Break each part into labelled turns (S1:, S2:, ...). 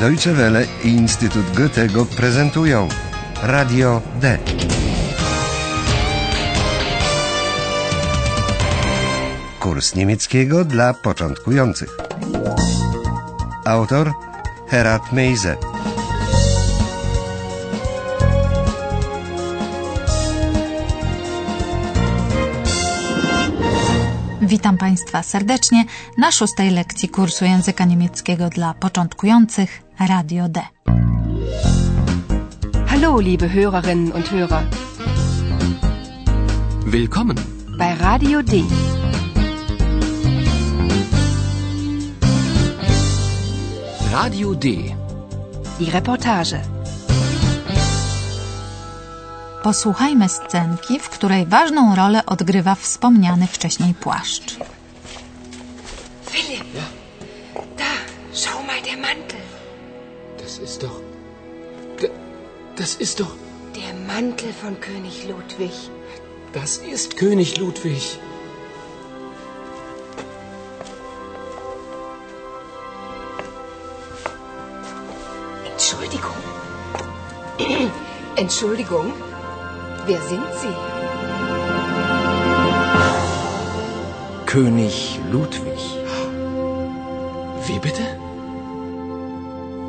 S1: Deutsche Welle i Instytut Goethego prezentują Radio D. Kurs niemieckiego dla początkujących. Autor Herat Meise.
S2: Witam Państwa serdecznie na szóstej lekcji kursu języka niemieckiego dla początkujących Radio D.
S3: Hallo, liebe Hörerinnen und Hörer.
S4: Willkommen.
S3: Bei Radio D.
S4: Radio D.
S3: Die Reportage.
S2: Posłuchajmy scenki, w której ważną rolę odgrywa wspomniany wcześniej płaszcz.
S5: Philipp, da, schau mal der Mantel.
S4: Das ist doch. Das ist doch.
S5: Der Mantel von König Ludwig.
S4: Das ist König Ludwig.
S5: Entschuldigung. Entschuldigung. Wer sind Sie?
S6: König Ludwig.
S4: Wie bitte?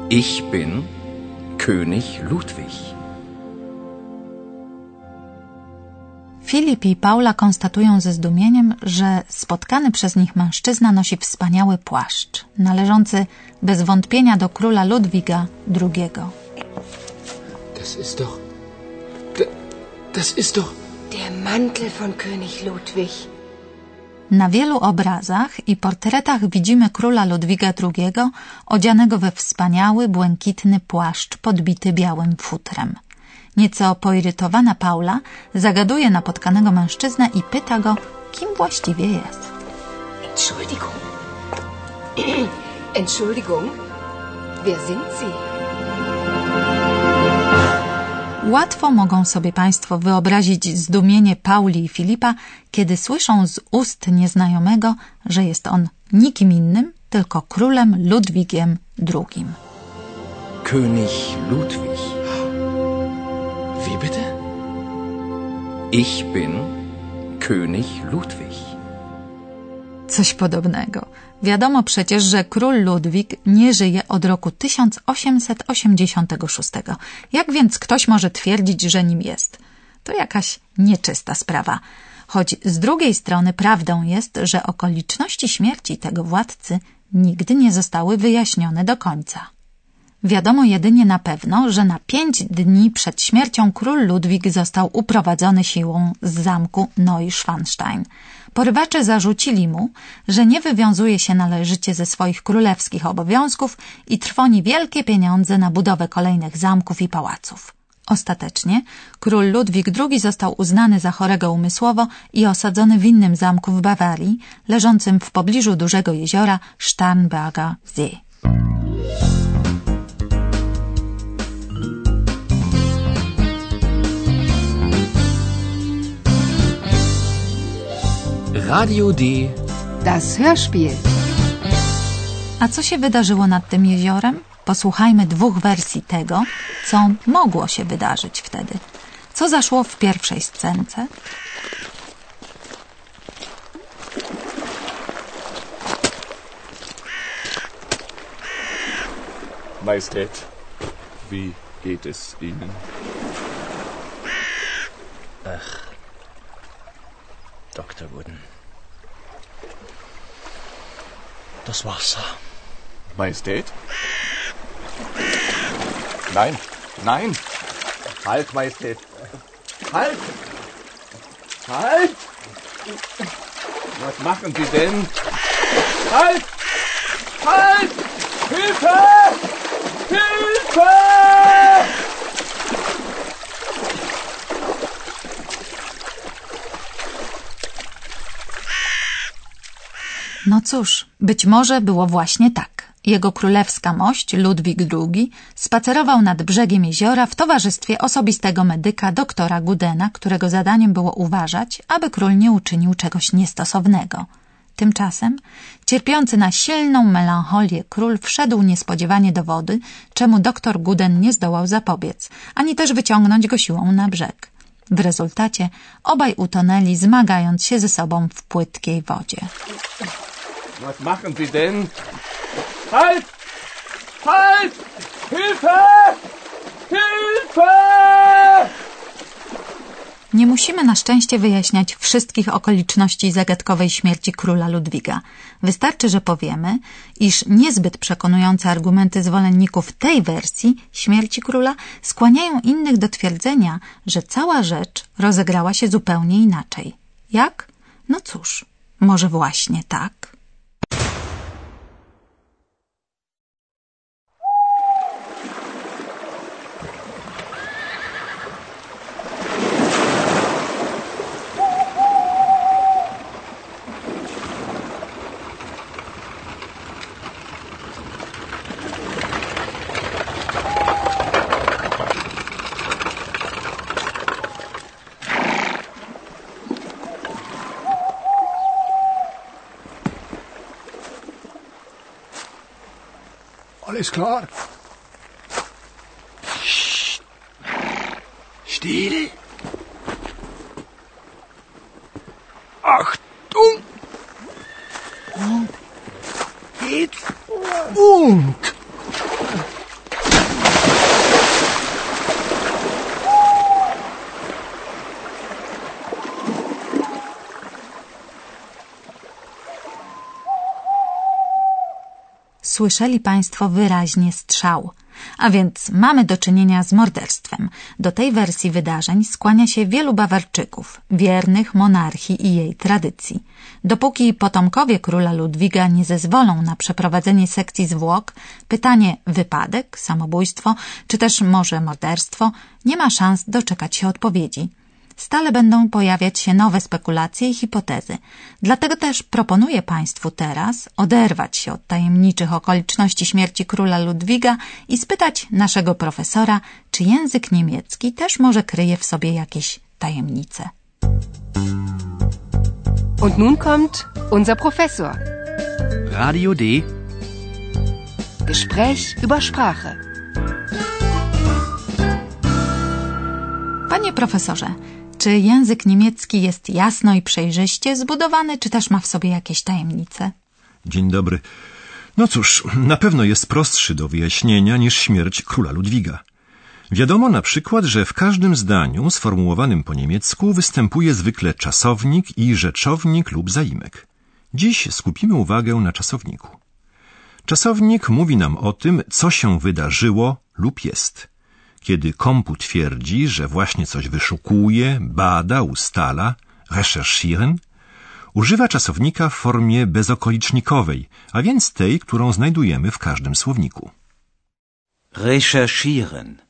S6: Ich bin König Ludwig.
S2: Filip i Paula konstatują ze zdumieniem, że spotkany przez nich mężczyzna nosi wspaniały płaszcz, należący bez wątpienia do króla Ludwiga II.
S4: Das ist doch. Das ist doch.
S5: Der Mantel von König Ludwig.
S2: Na wielu obrazach i portretach widzimy króla Ludwiga II odzianego we wspaniały, błękitny płaszcz podbity białym futrem. Nieco poirytowana Paula zagaduje napotkanego mężczyznę i pyta go, kim właściwie jest.
S5: Entschuldigung. Entschuldigung. Wer sind Sie?
S2: Łatwo mogą sobie Państwo wyobrazić zdumienie Pauli i Filipa, kiedy słyszą z ust nieznajomego, że jest on nikim innym, tylko królem Ludwigiem II.
S6: König Ludwig.
S4: Wie bitte?
S6: Ich bin König Ludwig.
S2: Coś podobnego. Wiadomo przecież, że król Ludwik nie żyje od roku 1886. Jak więc ktoś może twierdzić, że nim jest? To jakaś nieczysta sprawa. Choć z drugiej strony prawdą jest, że okoliczności śmierci tego władcy nigdy nie zostały wyjaśnione do końca. Wiadomo jedynie na pewno, że na pięć dni przed śmiercią król Ludwik został uprowadzony siłą z zamku Neuschwanstein. Porywacze zarzucili mu, że nie wywiązuje się należycie ze swoich królewskich obowiązków i trwoni wielkie pieniądze na budowę kolejnych zamków i pałaców. Ostatecznie król Ludwik II został uznany za chorego umysłowo i osadzony w innym zamku w Bawarii, leżącym w pobliżu dużego jeziora Starnberger See.
S4: Radio D.
S3: Das Hörspiel.
S2: A co się wydarzyło nad tym jeziorem? Posłuchajmy dwóch wersji tego, co mogło się wydarzyć wtedy. Co zaszło w pierwszej scence?
S7: Majestät, wie geht es Ihnen?
S6: Dr. Wooden. Das Wasser.
S7: Majestät? Nein, nein! Halt, Majestät! Halt! Halt! Was machen Sie denn? Halt! Halt! Hilfe! Hilfe!
S2: No cóż, być może było właśnie tak. Jego królewska mość, Ludwik II, spacerował nad brzegiem jeziora w towarzystwie osobistego medyka doktora Gudena, którego zadaniem było uważać, aby król nie uczynił czegoś niestosownego. Tymczasem cierpiący na silną melancholię król wszedł niespodziewanie do wody, czemu doktor Guden nie zdołał zapobiec, ani też wyciągnąć go siłą na brzeg. W rezultacie obaj utonęli, zmagając się ze sobą w płytkiej wodzie.
S7: Was machen Sie denn? Halt! Halt! Hilfe! Hilfe!
S2: Nie musimy na szczęście wyjaśniać wszystkich okoliczności zagadkowej śmierci króla Ludwiga. Wystarczy, że powiemy, iż niezbyt przekonujące argumenty zwolenników tej wersji śmierci króla skłaniają innych do twierdzenia, że cała rzecz rozegrała się zupełnie inaczej. Jak? No cóż, może właśnie tak?
S4: Alles klar? Still. Achtung! Und jetzt und!
S2: Słyszeli Państwo wyraźnie strzał. A więc mamy do czynienia z morderstwem. Do tej wersji wydarzeń skłania się wielu Bawarczyków, wiernych monarchii i jej tradycji. Dopóki potomkowie króla Ludwiga nie zezwolą na przeprowadzenie sekcji zwłok, pytanie wypadek, samobójstwo, czy też może morderstwo, nie ma szans doczekać się odpowiedzi stale będą pojawiać się nowe spekulacje i hipotezy. Dlatego też proponuję Państwu teraz oderwać się od tajemniczych okoliczności śmierci króla Ludwiga i spytać naszego profesora, czy język niemiecki też może kryje w sobie jakieś tajemnice.
S3: Und nun kommt unser Professor.
S6: Radio D.
S3: Gespräch über Sprache.
S2: Panie profesorze, czy język niemiecki jest jasno i przejrzyście zbudowany, czy też ma w sobie jakieś tajemnice?
S8: Dzień dobry. No cóż, na pewno jest prostszy do wyjaśnienia niż śmierć króla Ludwiga. Wiadomo na przykład, że w każdym zdaniu sformułowanym po niemiecku występuje zwykle czasownik i rzeczownik lub zaimek. Dziś skupimy uwagę na czasowniku. Czasownik mówi nam o tym, co się wydarzyło lub jest. Kiedy komput twierdzi, że właśnie coś wyszukuje, bada, ustala, recherchieren, używa czasownika w formie bezokolicznikowej, a więc tej, którą znajdujemy w każdym słowniku.
S6: Recherchieren.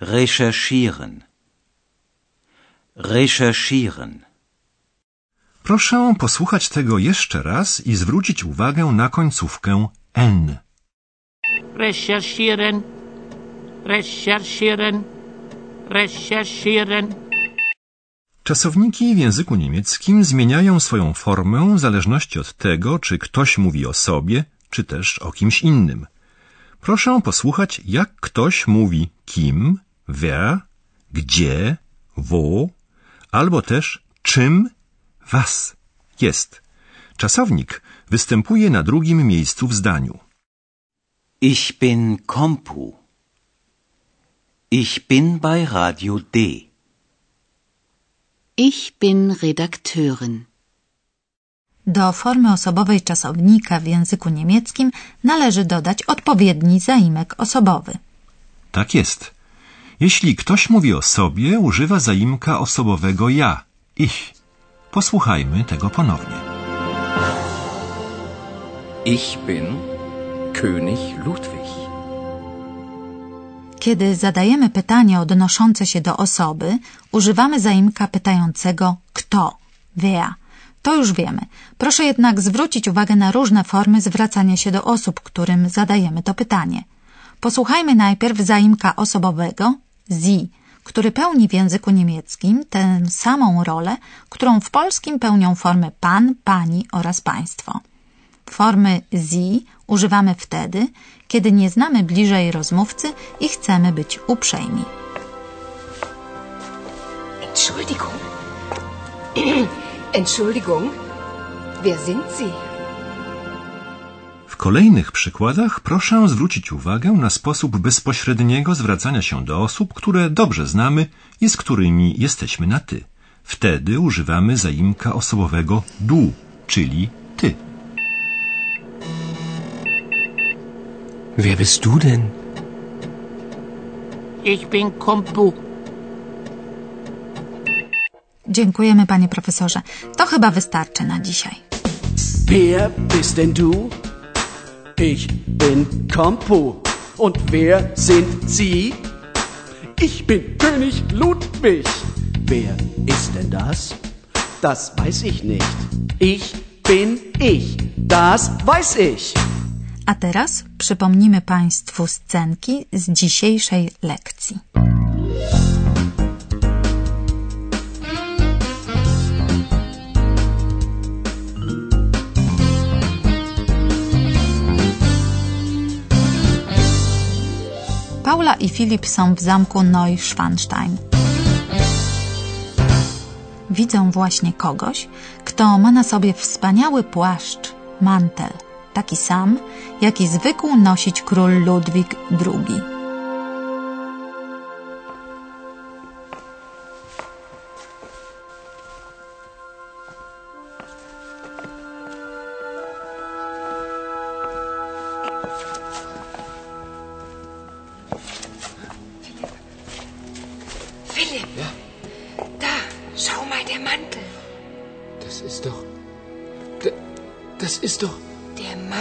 S6: Recherchieren. Recherchieren.
S8: Proszę posłuchać tego jeszcze raz i zwrócić uwagę na końcówkę n.
S9: recherchieren, recherchieren, recherchieren.
S8: Czasowniki w języku niemieckim zmieniają swoją formę w zależności od tego, czy ktoś mówi o sobie, czy też o kimś innym. Proszę posłuchać, jak ktoś mówi kim, wer, gdzie, wo, albo też czym, was jest. Czasownik występuje na drugim miejscu w zdaniu.
S6: Ich bin Kompu. Ich bin bei Radio D.
S10: Ich bin Redakteurin.
S2: Do formy osobowej czasownika w języku niemieckim należy dodać odpowiedni zaimek osobowy.
S8: Tak jest. Jeśli ktoś mówi o sobie, używa zaimka osobowego ja, ich. Posłuchajmy tego ponownie.
S6: Ich bin König Ludwig.
S2: Kiedy zadajemy pytanie odnoszące się do osoby, używamy zaimka pytającego kto, wer. To już wiemy. Proszę jednak zwrócić uwagę na różne formy zwracania się do osób, którym zadajemy to pytanie. Posłuchajmy najpierw zaimka osobowego, sie, który pełni w języku niemieckim tę samą rolę, którą w polskim pełnią formy pan, pani oraz państwo. Formy sie używamy wtedy, kiedy nie znamy bliżej rozmówcy i chcemy być uprzejmi.
S5: Entschuldigung. Entschuldigung. Wer sind Sie?
S8: W kolejnych przykładach proszę zwrócić uwagę na sposób bezpośredniego zwracania się do osób, które dobrze znamy i z którymi jesteśmy na ty. Wtedy używamy zaimka osobowego du, czyli ty.
S4: Wer bist du denn?
S9: Ich bin Kompu.
S2: Dziękujemy, panie profesorze. To chyba wystarczy na dzisiaj.
S11: Wer bist denn du? Ich bin Kompu. Und wer sind Sie? Ich bin König Ludwig. Wer ist denn das? Das weiß ich nicht. Ich bin ich. Das weiß ich.
S2: A teraz przypomnimy Państwu scenki z dzisiejszej lekcji. Paula i Filip są w zamku Neuschwanstein. Widzą właśnie kogoś, kto ma na sobie wspaniały płaszcz, mantel, taki sam, jaki zwykł nosić król Ludwik II.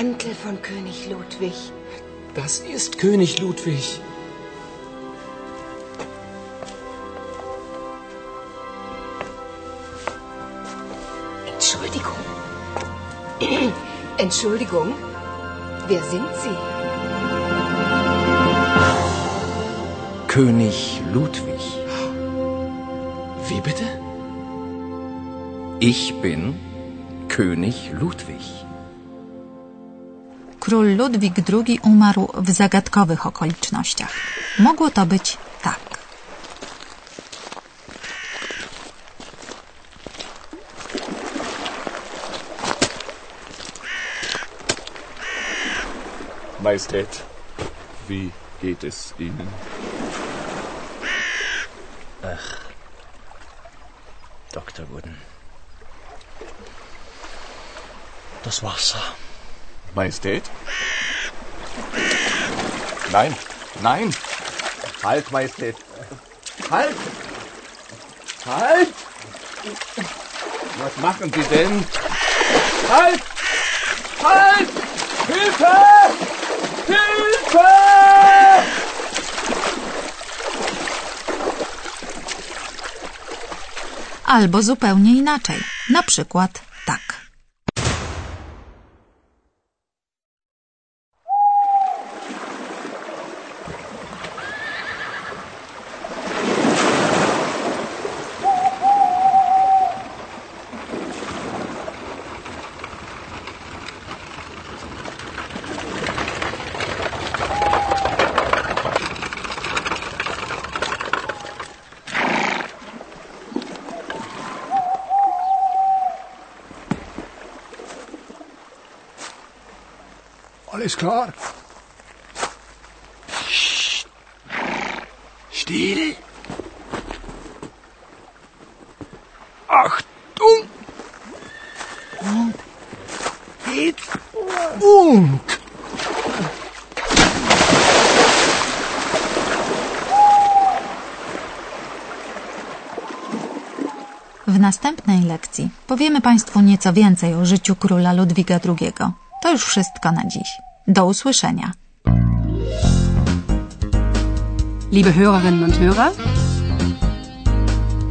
S5: Mantel von König Ludwig.
S4: Das ist König Ludwig.
S5: Entschuldigung. Entschuldigung. Wer sind Sie?
S6: König Ludwig.
S4: Wie bitte?
S6: Ich bin König Ludwig.
S2: Król Ludwik II umarł w zagadkowych okolicznościach. Mogło to być tak.
S7: Majestät, wie geht es Ihnen?
S11: Dr. Wooden. Das Wasser.
S7: Majestät? Nein, nein! Halt, Majestät! Halt! Halt! Was machen Sie denn? Halt! Halt! Hilfe! Hilfe!
S2: Albo zupełnie inaczej. Na przykład tak.
S12: Alles klar? Achtung! Und jetzt und!
S2: W następnej lekcji powiemy Państwu nieco więcej o życiu króla Ludwiga II. To już wszystko na dziś. Do usłyszenia.
S3: Liebe Hörerinnen und Hörer,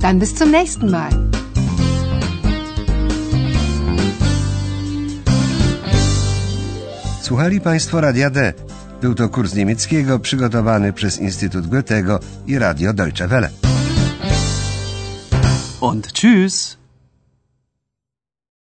S3: dann bis zum nächsten Mal.
S1: Słuchali Państwo Radia D. Był to kurs niemieckiego przygotowany przez Instytut Goethego i Radio Deutsche Welle.
S11: Und tschüss.